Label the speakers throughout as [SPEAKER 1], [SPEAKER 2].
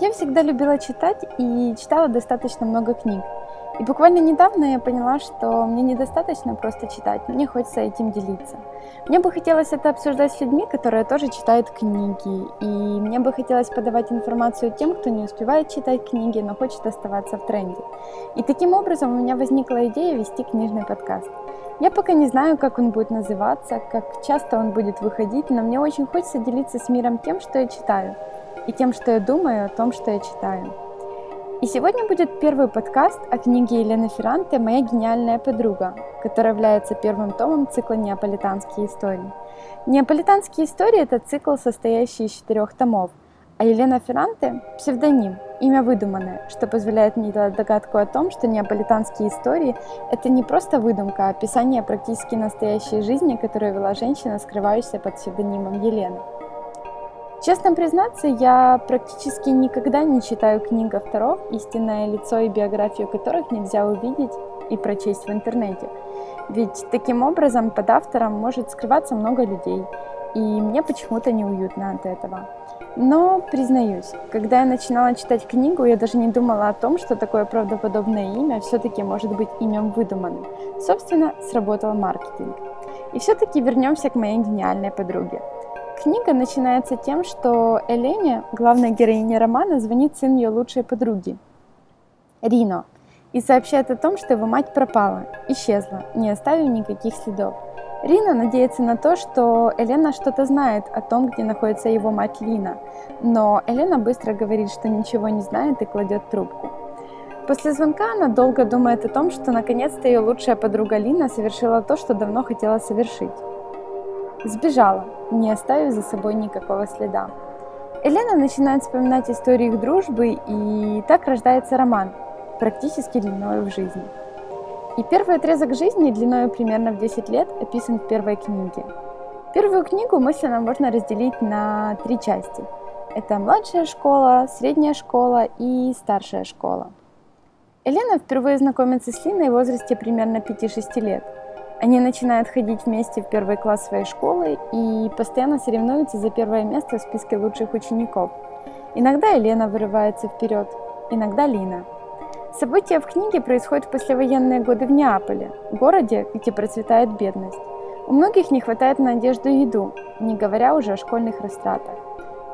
[SPEAKER 1] Я всегда любила читать и читала достаточно много книг. И буквально недавно я поняла, что мне недостаточно просто читать, мне хочется этим делиться. Мне бы хотелось это обсуждать с людьми, которые тоже читают книги, и мне бы хотелось подавать информацию тем, кто не успевает читать книги, но хочет оставаться в тренде. И таким образом у меня возникла идея вести книжный подкаст. Я пока не знаю, как он будет называться, как часто он будет выходить, но мне очень хочется делиться с миром тем, что я читаю – и тем, что я думаю о том, что я читаю. И сегодня будет первый подкаст о книге Елены Ферранте «Моя гениальная подруга», которая является первым томом цикла «Неаполитанские истории». «Неаполитанские истории» — это цикл, состоящий из четырех томов, а Елена Ферранте — псевдоним, имя выдуманное, что позволяет мне делать догадку о том, что неаполитанские истории — это не просто выдумка, а описание практически настоящей жизни, которую вела женщина, скрывающаяся под псевдонимом Елены. Честно признаться, я практически никогда не читаю книг авторов, истинное лицо и биографию которых нельзя увидеть и прочесть в интернете. Ведь таким образом под автором может скрываться много людей, и мне почему-то неуютно от этого. Но, признаюсь, когда я начинала читать книгу, я даже не думала о том, что такое правдоподобное имя все-таки может быть имем выдуманным. Собственно, сработал маркетинг. И все-таки вернемся к моей гениальной подруге. Книга начинается тем, что Элене, главной героине романа, звонит сын ее лучшей подруги, Рино, и сообщает о том, что его мать пропала, исчезла, не оставив никаких следов. Рина надеется на то, что Елена что-то знает о том, где находится его мать Лина, но Елена быстро говорит, что ничего не знает и кладет трубку. После звонка она долго думает о том, что наконец-то ее лучшая подруга Лина совершила то, что давно хотела совершить. Сбежала, не оставив за собой никакого следа. Елена начинает вспоминать истории их дружбы, и так рождается роман, практически длиной в жизнь. И первый отрезок жизни длиной примерно в 10 лет описан в первой книге. Первую книгу мысленно можно разделить на три части. Это младшая школа, средняя школа и старшая школа. Елена впервые знакомится с Линой в возрасте примерно 5-6 лет – они начинают ходить вместе в первый класс своей школы и постоянно соревнуются за первое место в списке лучших учеников. Иногда Елена вырывается вперед, иногда Лина. События в книге происходят в послевоенные годы в Неаполе, городе, где процветает бедность. У многих не хватает на одежду и еду, не говоря уже о школьных растратах.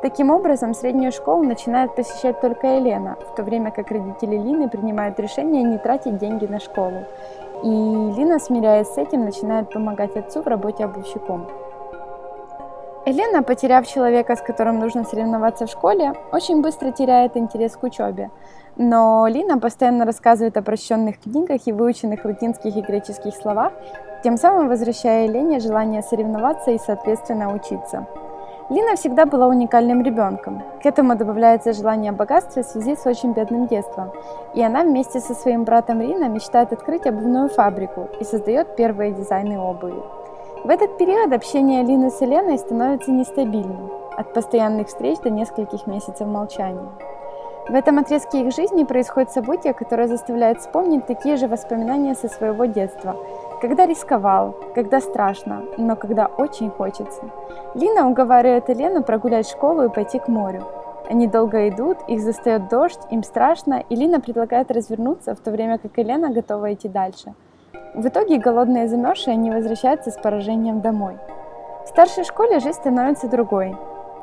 [SPEAKER 1] Таким образом, среднюю школу начинает посещать только Елена, в то время как родители Лины принимают решение не тратить деньги на школу и Лина, смиряясь с этим, начинает помогать отцу в работе обувщиком. Елена, потеряв человека, с которым нужно соревноваться в школе, очень быстро теряет интерес к учебе. Но Лина постоянно рассказывает о прощенных книгах и выученных латинских и греческих словах, тем самым возвращая Елене желание соревноваться и, соответственно, учиться. Лина всегда была уникальным ребенком. К этому добавляется желание богатства в связи с очень бедным детством. И она вместе со своим братом Рина мечтает открыть обувную фабрику и создает первые дизайны обуви. В этот период общение Лины с Еленой становится нестабильным, от постоянных встреч до нескольких месяцев молчания. В этом отрезке их жизни происходит событие, которое заставляет вспомнить такие же воспоминания со своего детства, когда рисковал, когда страшно, но когда очень хочется. Лина уговаривает Елену прогулять школу и пойти к морю. Они долго идут, их застает дождь, им страшно, и Лина предлагает развернуться, в то время как Елена готова идти дальше. В итоге голодные и замерзшие они возвращаются с поражением домой. В старшей школе жизнь становится другой.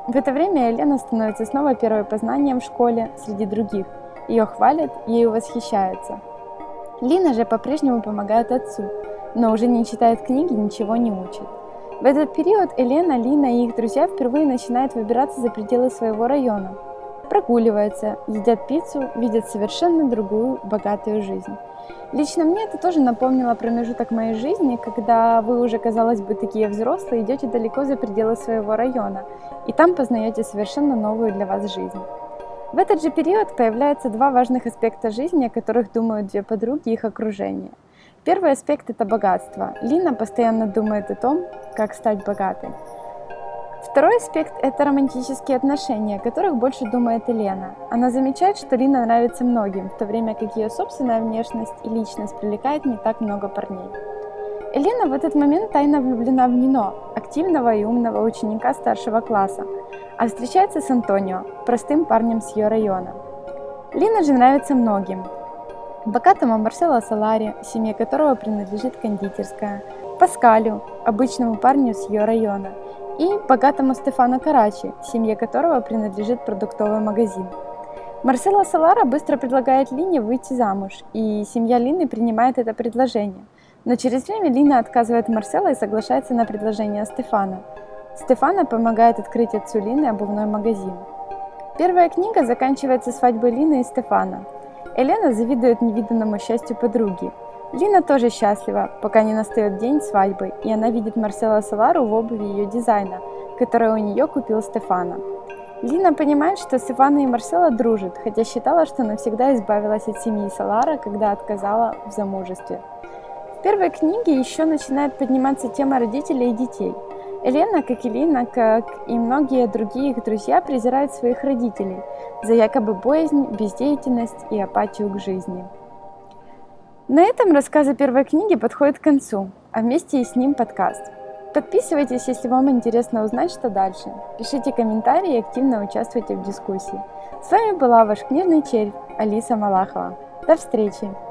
[SPEAKER 1] В это время Елена становится снова первой познанием в школе среди других. Ее хвалят, ею восхищаются. Лина же по-прежнему помогает отцу, но уже не читает книги, ничего не учит. В этот период Елена, Лина и их друзья впервые начинают выбираться за пределы своего района. Прогуливаются, едят пиццу, видят совершенно другую, богатую жизнь. Лично мне это тоже напомнило промежуток моей жизни, когда вы уже, казалось бы, такие взрослые, идете далеко за пределы своего района, и там познаете совершенно новую для вас жизнь. В этот же период появляются два важных аспекта жизни, о которых думают две подруги и их окружение – Первый аспект – это богатство. Лина постоянно думает о том, как стать богатой. Второй аспект – это романтические отношения, о которых больше думает Елена. Она замечает, что Лина нравится многим, в то время как ее собственная внешность и личность привлекает не так много парней. Елена в этот момент тайно влюблена в Нино, активного и умного ученика старшего класса. а встречается с Антонио, простым парнем с ее района. Лина же нравится многим. Богатому Марсело Салари, семье которого принадлежит кондитерская, Паскалю, обычному парню с ее района, и богатому Стефану Карачи, семье которого принадлежит продуктовый магазин. Марсело Салара быстро предлагает Лине выйти замуж, и семья Лины принимает это предложение. Но через время Лина отказывает Марсело и соглашается на предложение Стефана. Стефана помогает открыть отцу Лины обувной магазин. Первая книга заканчивается свадьбой Лины и Стефана. Елена завидует невиданному счастью подруги. Лина тоже счастлива, пока не настает день свадьбы, и она видит Марсела Салару в обуви ее дизайна, которую у нее купил Стефана. Лина понимает, что Стефана и Марсела дружат, хотя считала, что навсегда избавилась от семьи Салара, когда отказала в замужестве. В первой книге еще начинает подниматься тема родителей и детей – Елена, как и Лина, как и многие другие их друзья, презирают своих родителей за якобы боязнь, бездеятельность и апатию к жизни. На этом рассказы первой книги подходят к концу, а вместе и с ним подкаст. Подписывайтесь, если вам интересно узнать, что дальше. Пишите комментарии и активно участвуйте в дискуссии. С вами была ваш книжный червь Алиса Малахова. До встречи!